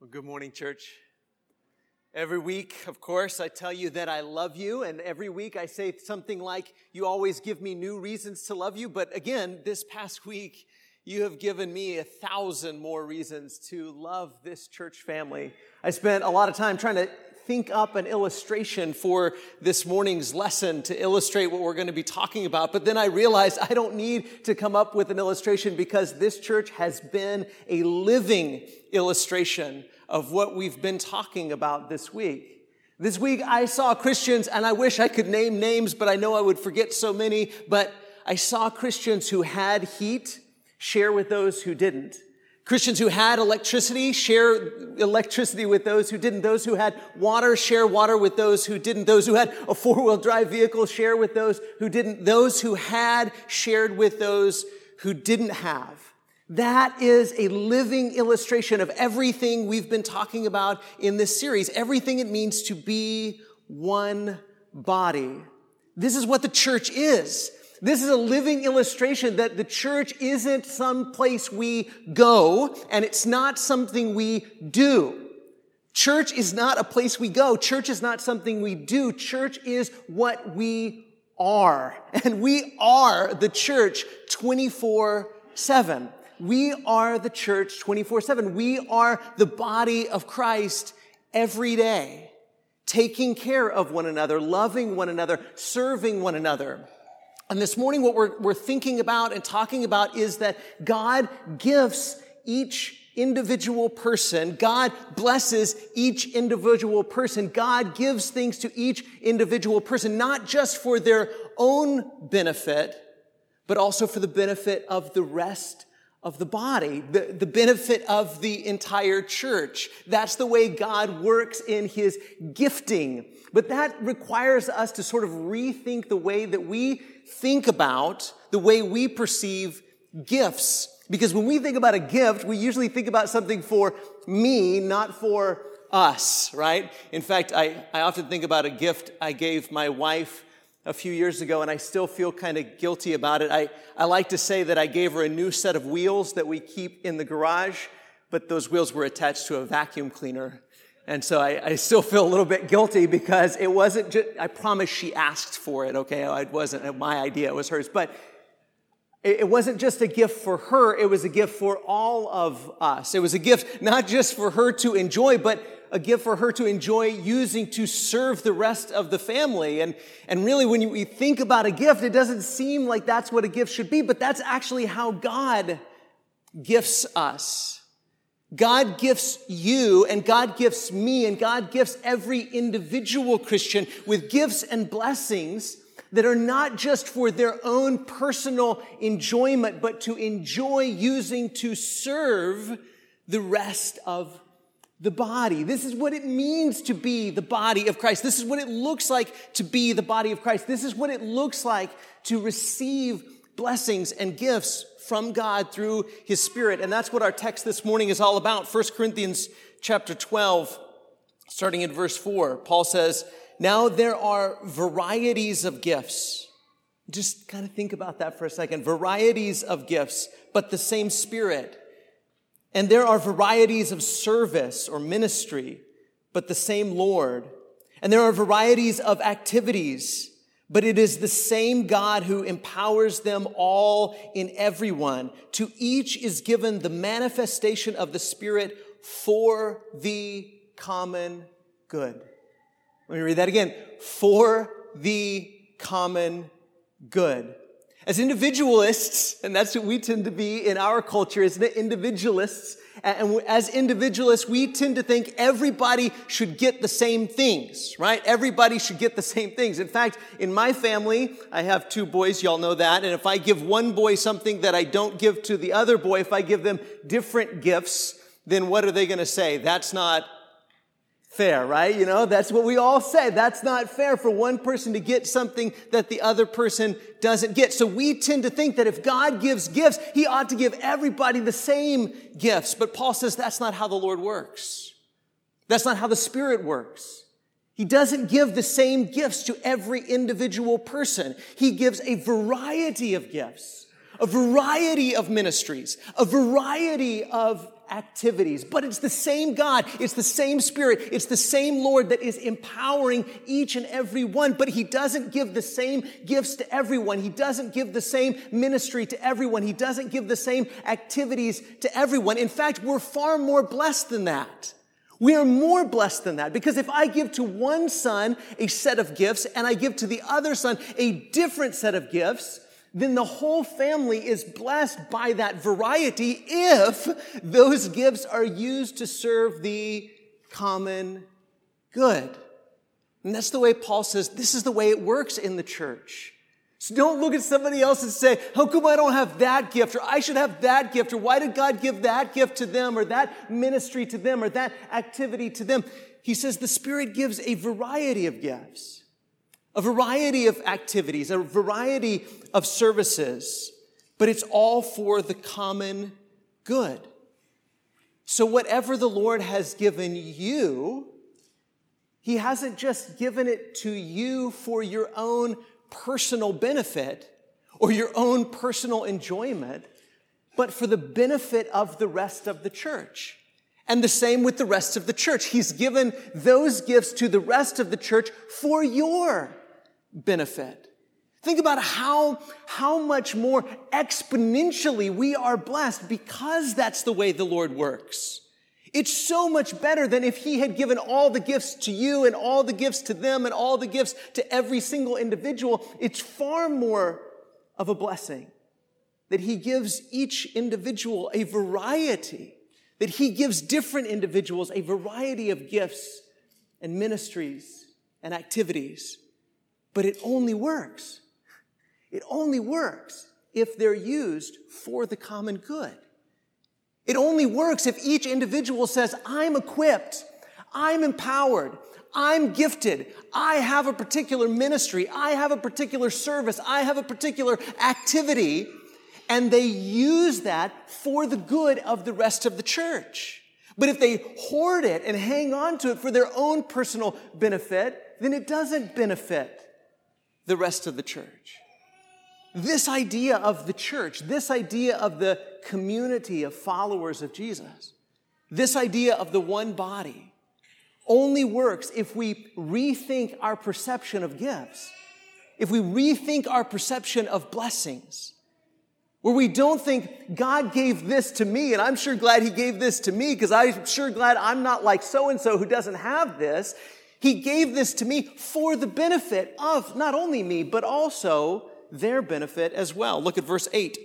Well, good morning, church. Every week, of course, I tell you that I love you, and every week I say something like, You always give me new reasons to love you. But again, this past week, you have given me a thousand more reasons to love this church family. I spent a lot of time trying to think up an illustration for this morning's lesson to illustrate what we're going to be talking about. But then I realized I don't need to come up with an illustration because this church has been a living illustration of what we've been talking about this week. This week I saw Christians, and I wish I could name names, but I know I would forget so many, but I saw Christians who had heat share with those who didn't. Christians who had electricity share electricity with those who didn't. Those who had water share water with those who didn't. Those who had a four-wheel drive vehicle share with those who didn't. Those who had shared with those who didn't have. That is a living illustration of everything we've been talking about in this series. Everything it means to be one body. This is what the church is. This is a living illustration that the church isn't some place we go and it's not something we do. Church is not a place we go. Church is not something we do. Church is what we are. And we are the church 24 7. We are the church 24 7. We are the body of Christ every day, taking care of one another, loving one another, serving one another. And this morning, what we're, we're thinking about and talking about is that God gives each individual person. God blesses each individual person. God gives things to each individual person, not just for their own benefit, but also for the benefit of the rest of the body, the, the benefit of the entire church. That's the way God works in his gifting. But that requires us to sort of rethink the way that we think about the way we perceive gifts. Because when we think about a gift, we usually think about something for me, not for us, right? In fact, I, I often think about a gift I gave my wife a few years ago, and I still feel kind of guilty about it. I, I like to say that I gave her a new set of wheels that we keep in the garage, but those wheels were attached to a vacuum cleaner. And so I, I still feel a little bit guilty because it wasn't just, I promise she asked for it, okay? It wasn't my idea, it was hers. But it wasn't just a gift for her, it was a gift for all of us. It was a gift not just for her to enjoy, but a gift for her to enjoy using to serve the rest of the family. And, and really, when you think about a gift, it doesn't seem like that's what a gift should be, but that's actually how God gifts us. God gifts you and God gifts me and God gifts every individual Christian with gifts and blessings that are not just for their own personal enjoyment, but to enjoy using to serve the rest of the body. This is what it means to be the body of Christ. This is what it looks like to be the body of Christ. This is what it looks like to receive blessings and gifts from God through his spirit. And that's what our text this morning is all about. 1 Corinthians chapter 12, starting in verse 4. Paul says, Now there are varieties of gifts. Just kind of think about that for a second. Varieties of gifts, but the same spirit. And there are varieties of service or ministry, but the same Lord. And there are varieties of activities, but it is the same God who empowers them all in everyone. To each is given the manifestation of the Spirit for the common good. Let me read that again. For the common good. As individualists, and that's what we tend to be in our culture, isn't it? Individualists. And as individualists, we tend to think everybody should get the same things, right? Everybody should get the same things. In fact, in my family, I have two boys, y'all know that. And if I give one boy something that I don't give to the other boy, if I give them different gifts, then what are they going to say? That's not fair, right? You know, that's what we all say. That's not fair for one person to get something that the other person doesn't get. So we tend to think that if God gives gifts, he ought to give everybody the same gifts. But Paul says that's not how the Lord works. That's not how the Spirit works. He doesn't give the same gifts to every individual person. He gives a variety of gifts, a variety of ministries, a variety of activities, but it's the same God, it's the same Spirit, it's the same Lord that is empowering each and every one, but He doesn't give the same gifts to everyone. He doesn't give the same ministry to everyone. He doesn't give the same activities to everyone. In fact, we're far more blessed than that. We are more blessed than that because if I give to one son a set of gifts and I give to the other son a different set of gifts, then the whole family is blessed by that variety if those gifts are used to serve the common good. And that's the way Paul says this is the way it works in the church. So don't look at somebody else and say, how come I don't have that gift? Or I should have that gift? Or why did God give that gift to them? Or that ministry to them? Or that activity to them? He says the Spirit gives a variety of gifts, a variety of activities, a variety of services, but it's all for the common good. So whatever the Lord has given you, He hasn't just given it to you for your own personal benefit or your own personal enjoyment, but for the benefit of the rest of the church. And the same with the rest of the church. He's given those gifts to the rest of the church for your benefit. Think about how, how much more exponentially we are blessed because that's the way the Lord works. It's so much better than if he had given all the gifts to you and all the gifts to them and all the gifts to every single individual. It's far more of a blessing that he gives each individual a variety, that he gives different individuals a variety of gifts and ministries and activities. But it only works. It only works if they're used for the common good. It only works if each individual says, I'm equipped, I'm empowered, I'm gifted, I have a particular ministry, I have a particular service, I have a particular activity, and they use that for the good of the rest of the church. But if they hoard it and hang on to it for their own personal benefit, then it doesn't benefit the rest of the church. This idea of the church, this idea of the community of followers of Jesus, this idea of the one body, only works if we rethink our perception of gifts, if we rethink our perception of blessings, where we don't think God gave this to me, and I'm sure glad He gave this to me because I'm sure glad I'm not like so and so who doesn't have this. He gave this to me for the benefit of not only me, but also their benefit as well. Look at verse 8.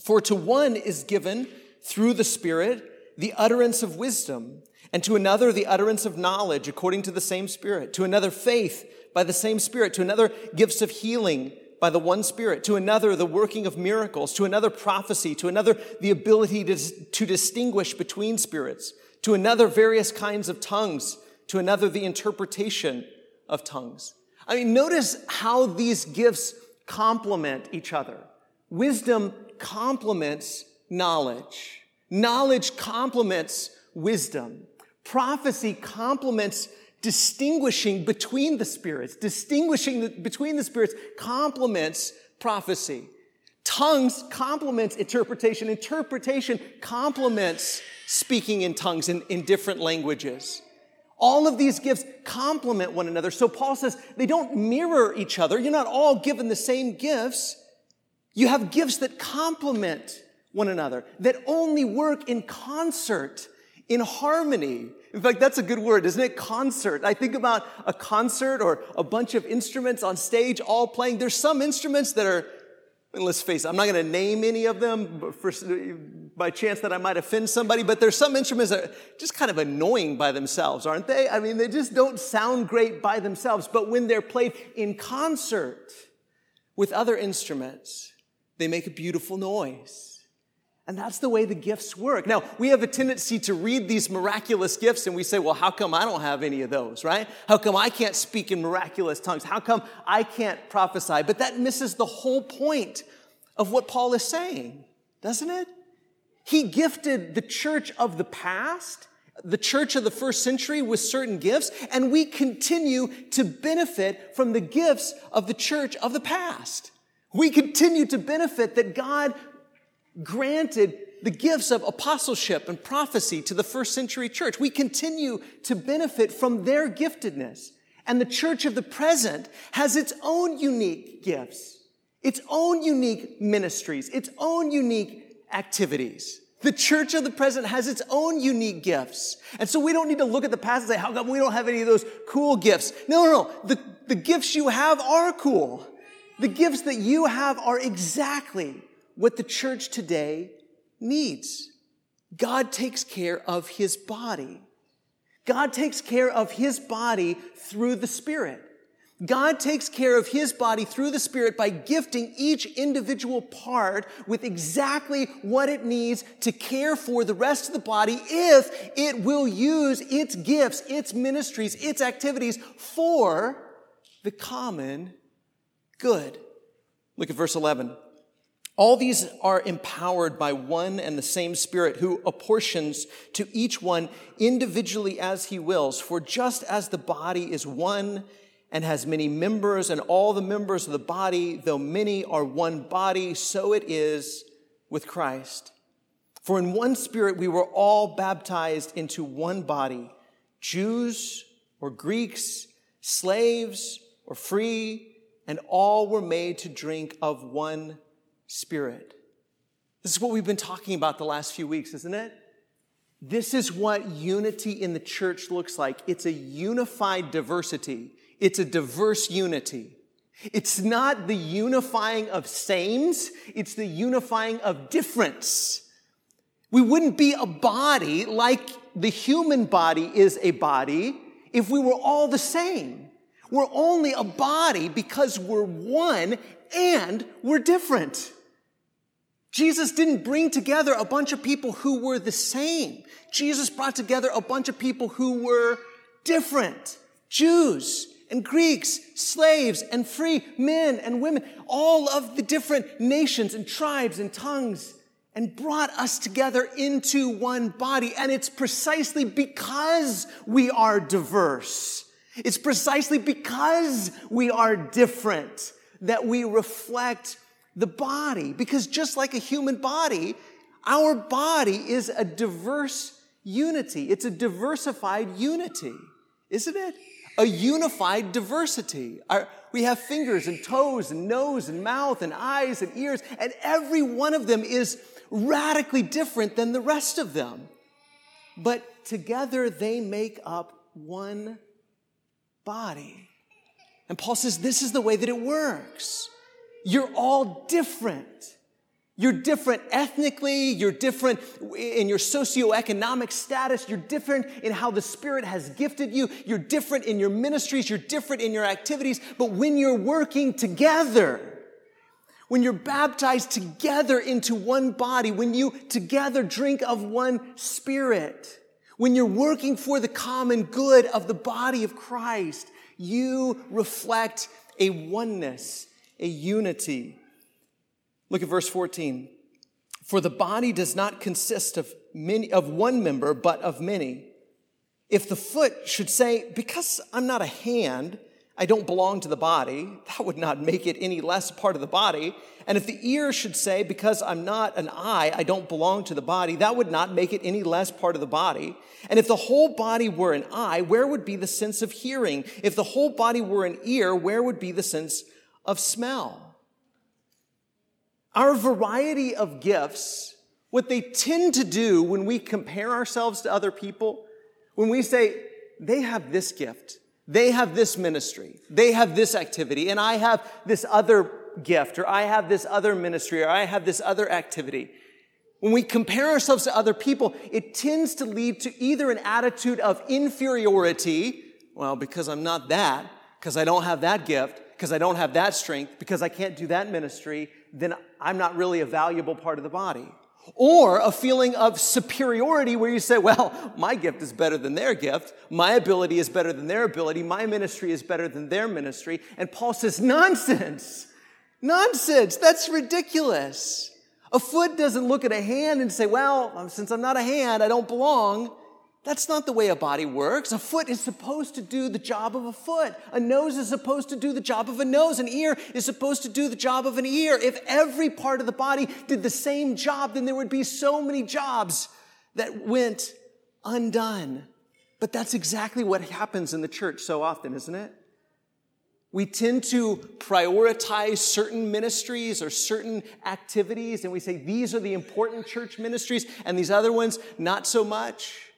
For to one is given through the Spirit the utterance of wisdom, and to another the utterance of knowledge according to the same Spirit, to another faith by the same Spirit, to another gifts of healing by the one Spirit, to another the working of miracles, to another prophecy, to another the ability to, to distinguish between spirits, to another various kinds of tongues, to another the interpretation of tongues. I mean, notice how these gifts complement each other. Wisdom complements knowledge. Knowledge complements wisdom. Prophecy complements distinguishing between the spirits. Distinguishing the, between the spirits complements prophecy. Tongues complements interpretation. Interpretation complements speaking in tongues in, in different languages. All of these gifts complement one another. So Paul says they don't mirror each other. You're not all given the same gifts. You have gifts that complement one another, that only work in concert, in harmony. In fact, that's a good word, isn't it? Concert. I think about a concert or a bunch of instruments on stage all playing. There's some instruments that are let's face it, I'm not going to name any of them but for, by chance that I might offend somebody, but there's some instruments that are just kind of annoying by themselves, aren't they? I mean, they just don't sound great by themselves, but when they're played in concert with other instruments, they make a beautiful noise. And that's the way the gifts work. Now, we have a tendency to read these miraculous gifts and we say, well, how come I don't have any of those, right? How come I can't speak in miraculous tongues? How come I can't prophesy? But that misses the whole point of what Paul is saying, doesn't it? He gifted the church of the past, the church of the first century with certain gifts, and we continue to benefit from the gifts of the church of the past. We continue to benefit that God granted the gifts of apostleship and prophecy to the first century church. We continue to benefit from their giftedness. And the church of the present has its own unique gifts, its own unique ministries, its own unique activities. The church of the present has its own unique gifts. And so we don't need to look at the past and say, how come we don't have any of those cool gifts? No, no, no. The, the gifts you have are cool. The gifts that you have are exactly what the church today needs. God takes care of his body. God takes care of his body through the Spirit. God takes care of his body through the Spirit by gifting each individual part with exactly what it needs to care for the rest of the body if it will use its gifts, its ministries, its activities for the common good. Look at verse 11. All these are empowered by one and the same Spirit who apportions to each one individually as he wills. For just as the body is one and has many members, and all the members of the body, though many, are one body, so it is with Christ. For in one Spirit we were all baptized into one body Jews or Greeks, slaves or free, and all were made to drink of one Spirit. This is what we've been talking about the last few weeks, isn't it? This is what unity in the church looks like. It's a unified diversity. It's a diverse unity. It's not the unifying of sames, it's the unifying of difference. We wouldn't be a body like the human body is a body if we were all the same. We're only a body because we're one and we're different. Jesus didn't bring together a bunch of people who were the same. Jesus brought together a bunch of people who were different. Jews and Greeks, slaves and free, men and women, all of the different nations and tribes and tongues, and brought us together into one body. And it's precisely because we are diverse. It's precisely because we are different that we reflect the body. Because just like a human body, our body is a diverse unity. It's a diversified unity, isn't it? A unified diversity. Our, we have fingers and toes and nose and mouth and eyes and ears, and every one of them is radically different than the rest of them. But together they make up one body. And Paul says this is the way that it works. You're all different. You're different ethnically, you're different in your socioeconomic status, you're different in how the Spirit has gifted you, you're different in your ministries, you're different in your activities, but when you're working together, when you're baptized together into one body, when you together drink of one Spirit, when you're working for the common good of the body of Christ, you reflect a oneness a unity. Look at verse 14. For the body does not consist of many, of one member, but of many. If the foot should say, because I'm not a hand, I don't belong to the body, that would not make it any less part of the body. And if the ear should say, because I'm not an eye, I don't belong to the body, that would not make it any less part of the body. And if the whole body were an eye, where would be the sense of hearing? If the whole body were an ear, where would be the sense of smell. Our variety of gifts, what they tend to do when we compare ourselves to other people, when we say, they have this gift, they have this ministry, they have this activity, and I have this other gift, or I have this other ministry, or I have this other activity. When we compare ourselves to other people, it tends to lead to either an attitude of inferiority, well, because I'm not that, because I don't have that gift, because I don't have that strength, because I can't do that ministry, then I'm not really a valuable part of the body. Or a feeling of superiority where you say, well, my gift is better than their gift. My ability is better than their ability. My ministry is better than their ministry. And Paul says, nonsense. Nonsense. That's ridiculous. A foot doesn't look at a hand and say, well, since I'm not a hand, I don't belong. That's not the way a body works. A foot is supposed to do the job of a foot. A nose is supposed to do the job of a nose. An ear is supposed to do the job of an ear. If every part of the body did the same job, then there would be so many jobs that went undone. But that's exactly what happens in the church so often, isn't it? We tend to prioritize certain ministries or certain activities, and we say these are the important church ministries, and these other ones, not so much.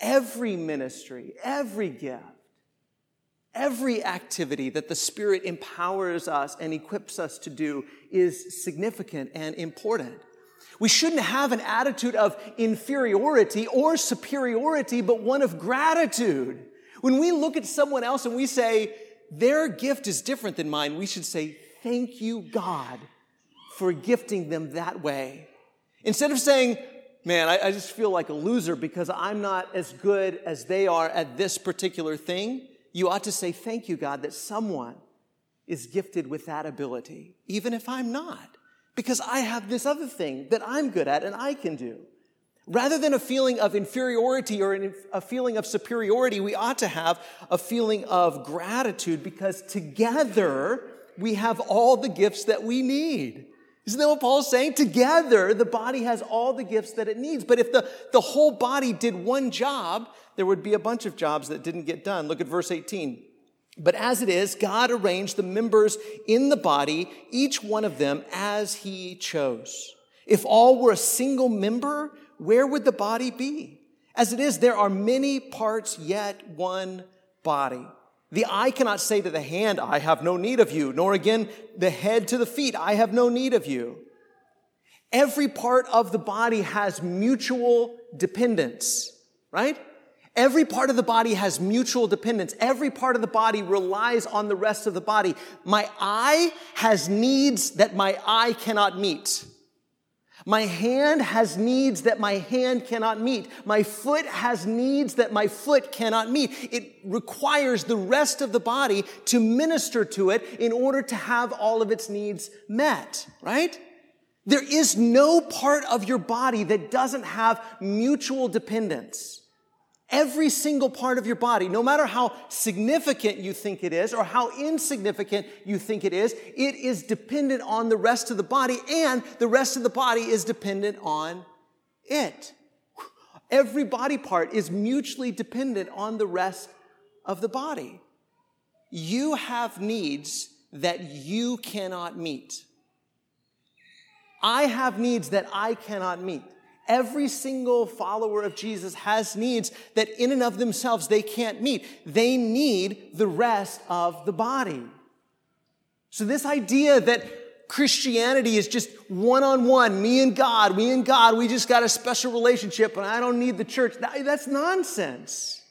Every ministry, every gift, every activity that the Spirit empowers us and equips us to do is significant and important. We shouldn't have an attitude of inferiority or superiority, but one of gratitude. When we look at someone else and we say, their gift is different than mine, we should say, Thank you, God, for gifting them that way. Instead of saying, man, I, I, just feel like a loser because I'm not as good as they are at this particular thing, you ought to say, Thank you, God, that someone is gifted with that ability, even if I'm not, because I have this other thing that I'm good at and I can do. Rather than a feeling of inferiority or a feeling of superiority, we ought to have a feeling of gratitude because together we have all the gifts that we need. Isn't that what Paul's saying? Together, the body has all the gifts that it needs. But if the, the whole body did one job, there would be a bunch of jobs that didn't get done. Look at verse 18. But as it is, God arranged the members in the body, each one of them as he chose. If all were a single member, where would the body be? As it is, there are many parts, yet one body. The eye cannot say to the hand, I have no need of you, nor again the head to the feet, I have no need of you. Every part of the body has mutual dependence, right? Every part of the body has mutual dependence. Every part of the body relies on the rest of the body. My eye has needs that my eye cannot meet. My hand has needs that my hand cannot meet. My foot has needs that my foot cannot meet. It requires the rest of the body to minister to it in order to have all of its needs met, right? There is no part of your body that doesn't have mutual dependence. Every single part of your body, no matter how significant you think it is or how insignificant you think it is, it is dependent on the rest of the body and the rest of the body is dependent on it. Every body part is mutually dependent on the rest of the body. You have needs that you cannot meet. I have needs that I cannot meet. Every single follower of Jesus has needs that in and of themselves they can't meet. They need the rest of the body. So this idea that Christianity is just one on one, me and God, me and God, we just got a special relationship and I don't need the church. that's nonsense.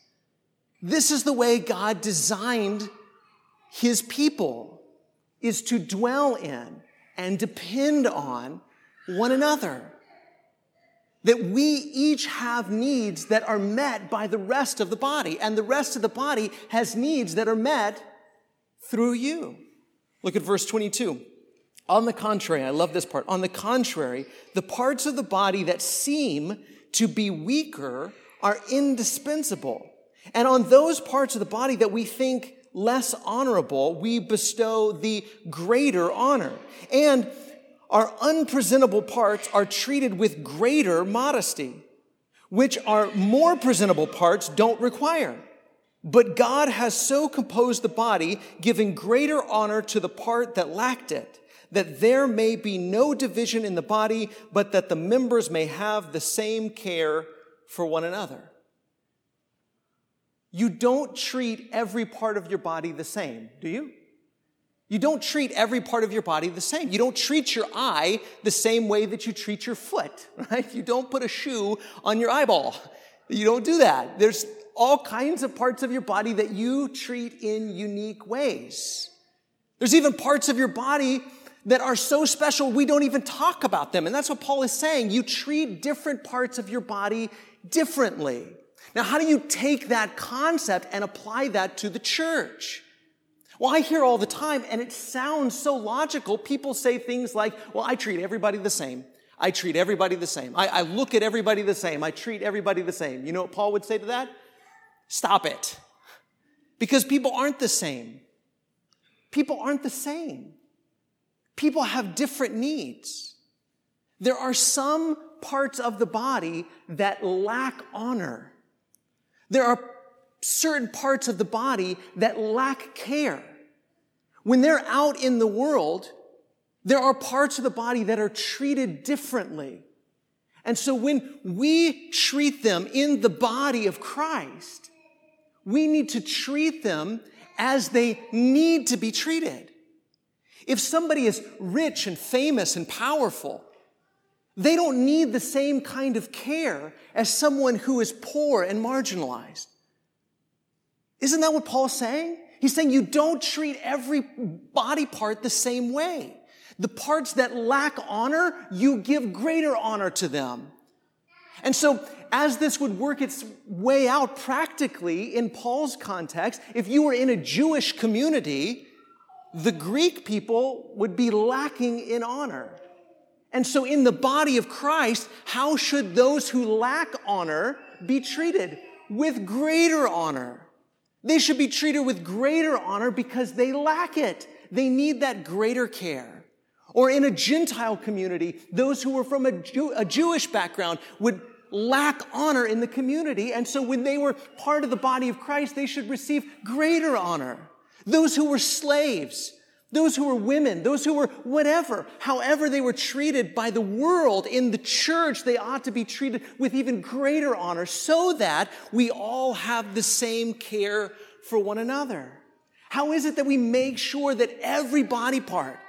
This is the way God designed his people is to dwell in and depend on one another that we each have needs that are met by the rest of the body, and the rest of the body has needs that are met through you. Look at verse 22. On the contrary, I love this part. On the contrary, the parts of the body that seem to be weaker are indispensable. And on those parts of the body that we think less honorable, we bestow the greater honor. And our unpresentable parts are treated with greater modesty, which our more presentable parts don't require. But God has so composed the body, giving greater honor to the part that lacked it, that there may be no division in the body, but that the members may have the same care for one another. You don't treat every part of your body the same, do you? You don't treat every part of your body the same. You don't treat your eye the same way that you treat your foot, right? You don't put a shoe on your eyeball. You don't do that. There's all kinds of parts of your body that you treat in unique ways. There's even parts of your body that are so special we don't even talk about them. And that's what Paul is saying. You treat different parts of your body differently. Now, how do you take that concept and apply that to the church? Well, I hear all the time, and it sounds so logical. People say things like, well, I treat everybody the same. I treat everybody the same. I, I look at everybody the same. I treat everybody the same. You know what Paul would say to that? Stop it. Because people aren't the same. People aren't the same. People have different needs. There are some parts of the body that lack honor. There are certain parts of the body that lack care. When they're out in the world, there are parts of the body that are treated differently. And so when we treat them in the body of Christ, we need to treat them as they need to be treated. If somebody is rich and famous and powerful, they don't need the same kind of care as someone who is poor and marginalized. Isn't that what Paul's saying? He's saying you don't treat every body part the same way. The parts that lack honor, you give greater honor to them. And so, as this would work its way out practically in Paul's context, if you were in a Jewish community, the Greek people would be lacking in honor. And so, in the body of Christ, how should those who lack honor be treated? With greater honor. They should be treated with greater honor because they lack it. They need that greater care. Or in a Gentile community, those who were from a, Jew, a Jewish background would lack honor in the community. And so when they were part of the body of Christ, they should receive greater honor. Those who were slaves, those who were women, those who were whatever, however they were treated by the world in the church, they ought to be treated with even greater honor so that we all have the same care for one another. How is it that we make sure that every body part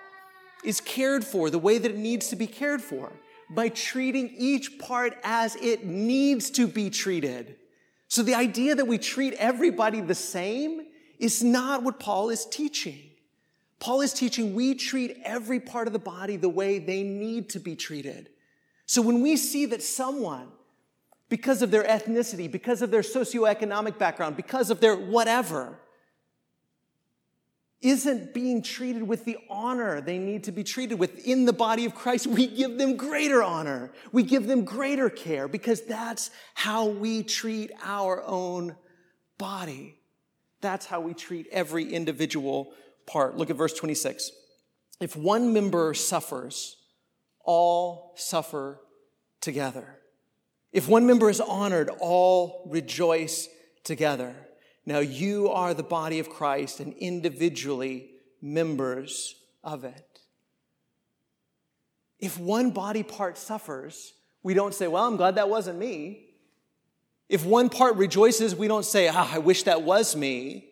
is cared for the way that it needs to be cared for? By treating each part as it needs to be treated. So the idea that we treat everybody the same is not what Paul is teaching. Paul is teaching we treat every part of the body the way they need to be treated. So when we see that someone, because of their ethnicity, because of their socioeconomic background, because of their whatever, isn't being treated with the honor they need to be treated with in the body of Christ, we give them greater honor. We give them greater care because that's how we treat our own body. That's how we treat every individual part. Look at verse 26. If one member suffers, all suffer together. If one member is honored, all rejoice together. Now you are the body of Christ and individually members of it. If one body part suffers, we don't say, Well, I'm glad that wasn't me. If one part rejoices, we don't say, Ah, I wish that was me.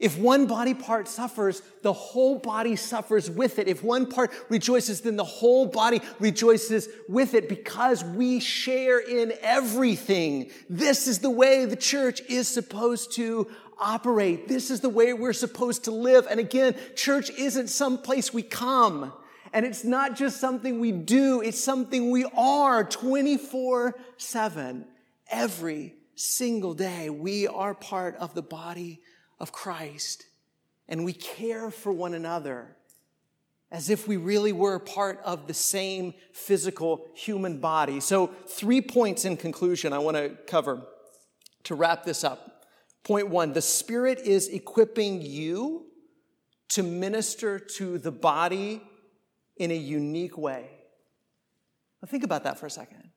If one body part suffers, the whole body suffers with it. If one part rejoices, then the whole body rejoices with it because we share in everything. This is the way the church is supposed to operate. This is the way we're supposed to live. And again, church isn't some place we come. And it's not just something we do, it's something we are 24 7. Every single day, we are part of the body of Christ and we care for one another as if we really were part of the same physical human body. So, three points in conclusion I want to cover to wrap this up. Point one the Spirit is equipping you to minister to the body in a unique way. Now, think about that for a second.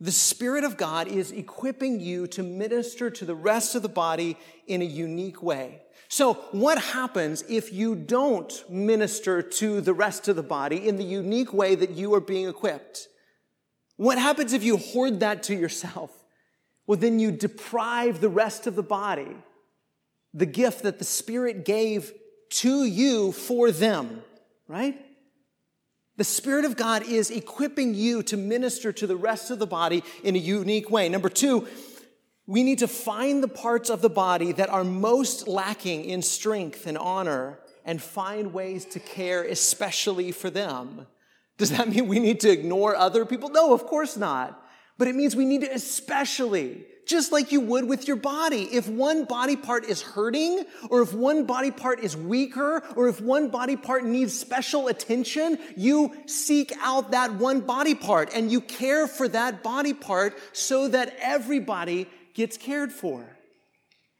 The Spirit of God is equipping you to minister to the rest of the body in a unique way. So, what happens if you don't minister to the rest of the body in the unique way that you are being equipped? What happens if you hoard that to yourself? Well, then you deprive the rest of the body the gift that the Spirit gave to you for them, right? The Spirit of God is equipping you to minister to the rest of the body in a unique way. Number two, we need to find the parts of the body that are most lacking in strength and honor and find ways to care especially for them. Does that mean we need to ignore other people? No, of course not. But it means we need to especially just like you would with your body. If one body part is hurting, or if one body part is weaker, or if one body part needs special attention, you seek out that one body part and you care for that body part so that everybody gets cared for.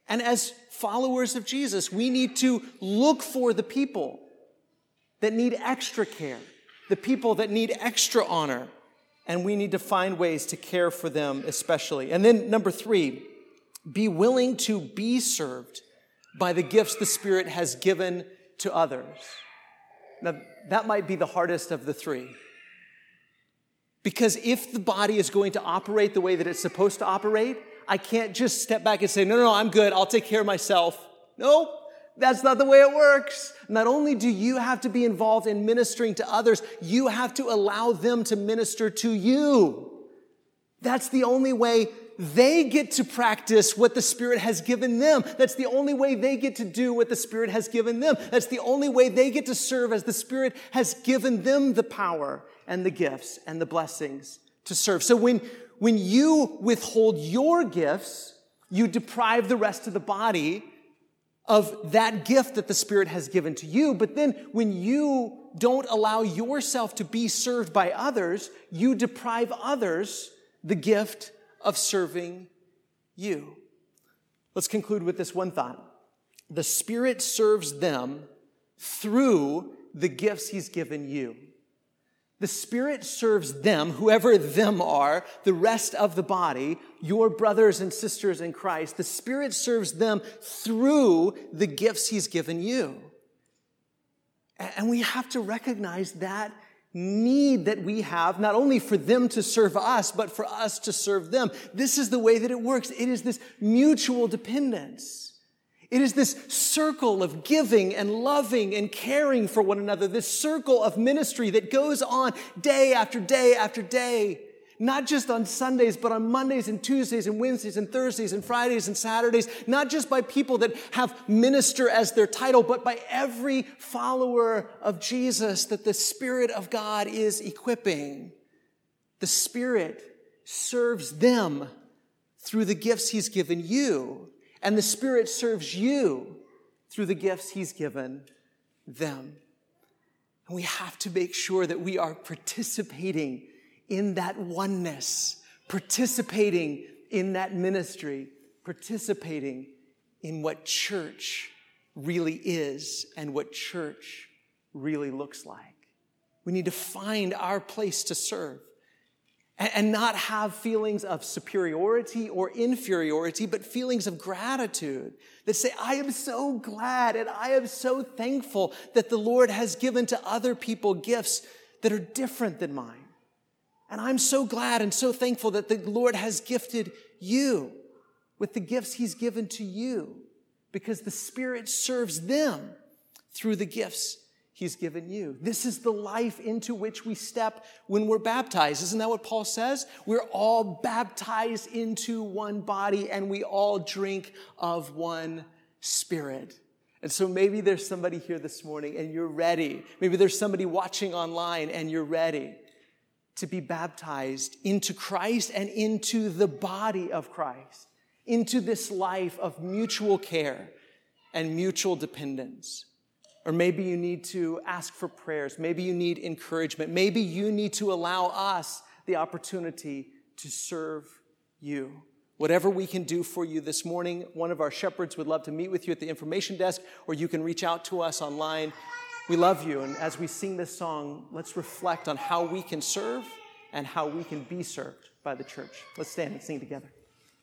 And as followers of Jesus, we need to look for the people that need extra care, the people that need extra honor, and we need to find ways to care for them especially. And then number three, be willing to be served by the gifts the Spirit has given to others. Now, that might be the hardest of the three. Because if the body is going to operate the way that it's supposed to operate, I can't just step back and say, no, no, no, I'm good. I'll take care of myself. Nope. That's not the way it works. Not only do you have to be involved in ministering to others, you have to allow them to minister to you. That's the only way they get to practice what the Spirit has given them. That's the only way they get to do what the Spirit has given them. That's the only way they get to serve as the Spirit has given them the power and the gifts and the blessings to serve. So when, when you withhold your gifts, you deprive the rest of the body of that gift that the Spirit has given to you. But then when you don't allow yourself to be served by others, you deprive others the gift of serving you. Let's conclude with this one thought. The Spirit serves them through the gifts He's given you. The Spirit serves them, whoever them are, the rest of the body, your brothers and sisters in Christ. The Spirit serves them through the gifts He's given you. And we have to recognize that need that we have, not only for them to serve us, but for us to serve them. This is the way that it works. It is this mutual dependence. It is this circle of giving and loving and caring for one another, this circle of ministry that goes on day after day after day, not just on Sundays, but on Mondays and Tuesdays and Wednesdays and Thursdays and Fridays and Saturdays, not just by people that have minister as their title, but by every follower of Jesus that the Spirit of God is equipping. The Spirit serves them through the gifts He's given you and the Spirit serves you through the gifts He's given them. And we have to make sure that we are participating in that oneness, participating in that ministry, participating in what church really is and what church really looks like. We need to find our place to serve and not have feelings of superiority or inferiority, but feelings of gratitude that say, I am so glad and I am so thankful that the Lord has given to other people gifts that are different than mine. And I'm so glad and so thankful that the Lord has gifted you with the gifts He's given to you because the Spirit serves them through the gifts He's given you. This is the life into which we step when we're baptized. Isn't that what Paul says? We're all baptized into one body and we all drink of one spirit. And so maybe there's somebody here this morning and you're ready. Maybe there's somebody watching online and you're ready to be baptized into Christ and into the body of Christ, into this life of mutual care and mutual dependence. Or maybe you need to ask for prayers. Maybe you need encouragement. Maybe you need to allow us the opportunity to serve you. Whatever we can do for you this morning, one of our shepherds would love to meet with you at the information desk, or you can reach out to us online. We love you. And as we sing this song, let's reflect on how we can serve and how we can be served by the church. Let's stand and sing together.